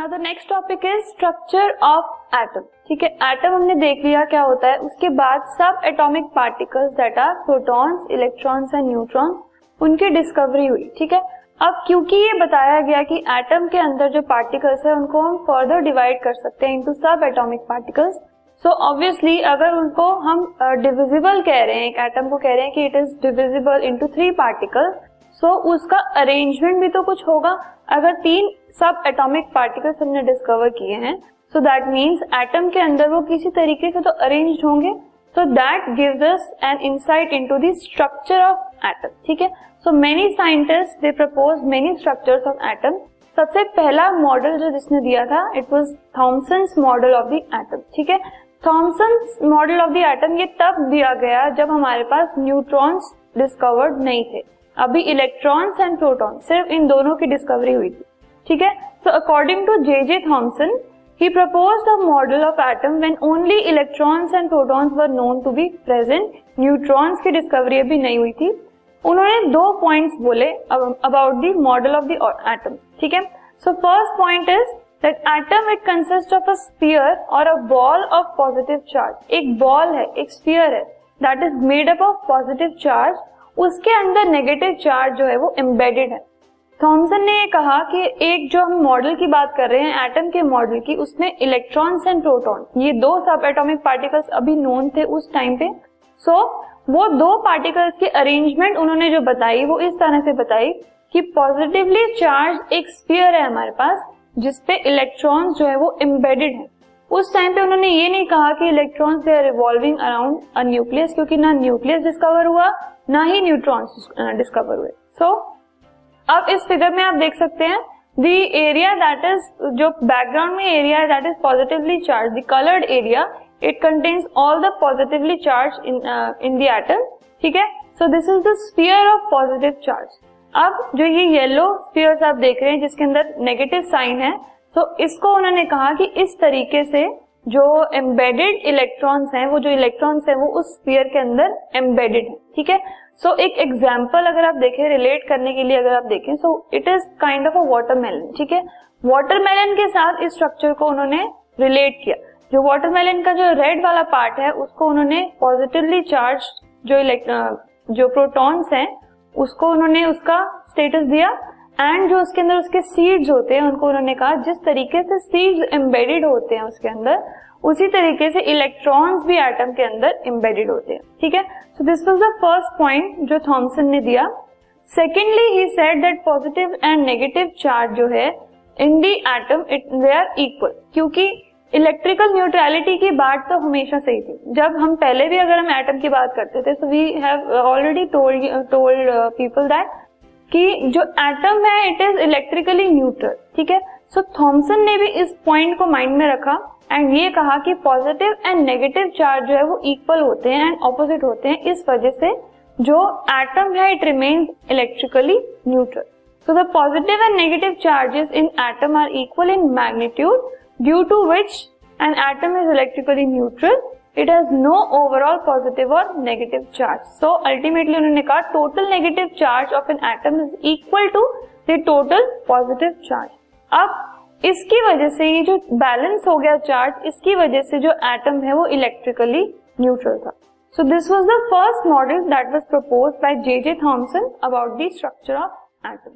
Now the next topic is structure of atom ठीक है atom हमने देख लिया क्या होता है। उसके बाद सब atomic particles that are protons electrons and neutrons उनकी डिस्कवरी हुई ठीक है? अब क्योंकि ये बताया गया कि एटम के अंदर जो पार्टिकल्स है उनको हम फर्दर डिवाइड कर सकते हैं इनटू सब एटॉमिक पार्टिकल्स सो ऑब्वियसली अगर उनको हम डिविजिबल uh, कह रहे हैं एक एटम को कह रहे हैं कि it is divisible into three particles so so, उसका अरेंजमेंट भी तो कुछ होगा। अगर तीन सब एटॉमिक पार्टिकल्स हमने डिस्कवर किए हैं सो दैट मीन्स एटम के अंदर वो किसी तरीके से तो अरेंज होंगे। So that gives us an insight into the structure of atom ठीक है? So many scientist they propose many structures of atom सबसे पहला मॉडल जो जिसने दिया था it was Thomson's model of the atom ठीक है? Thomson's model of the atom ये तब दिया गया जब हमारे पास न्यूट्रॉन्स डिस्कवर्ड नहीं थे। अभी इलेक्ट्रॉन्स एंड प्रोटॉन सिर्फ़ इन दोनों की डिस्कवरी हुई थी। ठीक है? So according to J J Thomson he propose a model of atom when only electrons and protons were known to be present neutrons की डिस्कवरी अभी नहीं हुई थी। उन्होंने दो पॉइंट्स बोले about the model of the atom ठीक है? So first point is that atom it consist of a sphere और a ball of positive charge एक बॉल है, एक स्फीयर है। That is made up of positive charge उसके अंदर negative charge जो है वो एम्बेडेड है। थॉमसन ने ये कहा कि एक जो हम मॉडल की बात कर रहे हैं एटम के मॉडल की उसमें इलेक्ट्रॉन्स एंड प्रोटॉन ये दो सब एटॉमिक पार्टिकल्स अभी नोन थे उस टाइम पे। सो so, वो दो पार्टिकल्स की अरेंजमेंट उन्होंने जो बताई वो इस तरह से बताई कि पॉजिटिवली चार्ज एक स्पीयर है हमारे पास जिसपे इलेक्ट्रॉन्स जो है वो एम्बेडेड है। उस टाइम पे उन्होंने ये नहीं कहा कि electrons they are revolving around a nucleus क्योंकि ना न्यूक्लियस डिस्कवर हुआ ना ही न्यूट्रॉन्स डिस्कवर हुए। सो so, अब इस फिगर में आप देख सकते हैं द एरिया दैट इज़ जो बैकग्राउंड में area that is positively charge the coloured area it contains all the positively charge in in the atom ठीक है? So this is the sphere of positive charge अब जो ये yellow spear आप देख रहे हैं जिसके अंदर नेगेटिव साइन है तो इसको उन्होंने कहा कि इस तरीके से जो एम्बेडेड इलेक्ट्रॉन्स हैं, वो जो इलेक्ट्रॉन्स हैं, वो उस स्पीयर के अंदर एम्बेडेड है, ठीक है? सो एक एग्ज़ाम्पल अगर आप देखें रिलेट करने के लिए अगर आप देखें so it is kind of a watermelon ठीक है? वाटरमेलन के साथ इस स्ट्रक्चर को उन्होंने रिलेट किया। जो वाटरमेलन का जो रेड वाला पार्ट है, उसको उन्होंने पॉजिटिवली चार्ज जो इलेक्ट्रॉन जो प्रोटॉन्स हैं, उसको उन्होंने उसका स्टेटस दिया। एंड जो उसके अंदर उसके सीड्स होते हैं, उनको उन्होंने कहा, जिस तरीके से सीड्स एम्बेडेड होते हैं उसके अंदर, उसी तरीके से इलेक्ट्रॉन्स भी एटम के अंदर एम्बेडेड होते हैं। ठीक है? So this was the first point जो थॉमसन ने दिया। Secondly he said that positive and negative charge जो है in the atom it they are equal क्योंकि इलेक्ट्रिकल न्यूट्रलिटी की बात तो हमेशा सही थी। जब हम पहले भी अगर हम एटम की बात करते थे तो we have already told told people that कि जो एटम है इट इज़ इलेक्ट्रिकली न्यूट्रल ठीक है? सो so, थॉमसन ने भी इस पॉइंट को माइंड में रखा एंड ये कहा कि पॉजिटिव एंड नेगेटिव चार्ज जो है वो इक्वल होते हैं एंड ऑपोजिट होते हैं इस वजह से जो एटम है it remains electrically neutral so the positive and negative charges in atom are equal in magnitude due to which an atom is electrically neutral it has no overall positive और negative charge so ultimately उन्होंने कहा total negative charge of an atom is equal to the total positive charge अब, इसकी वजह से ये जो balance हो गया चार्ज इसकी वजह से जो एटम है वो इलेक्ट्रिकली न्यूट्रल था. So this was the first model that was propose by J J Thomson about the structure of atom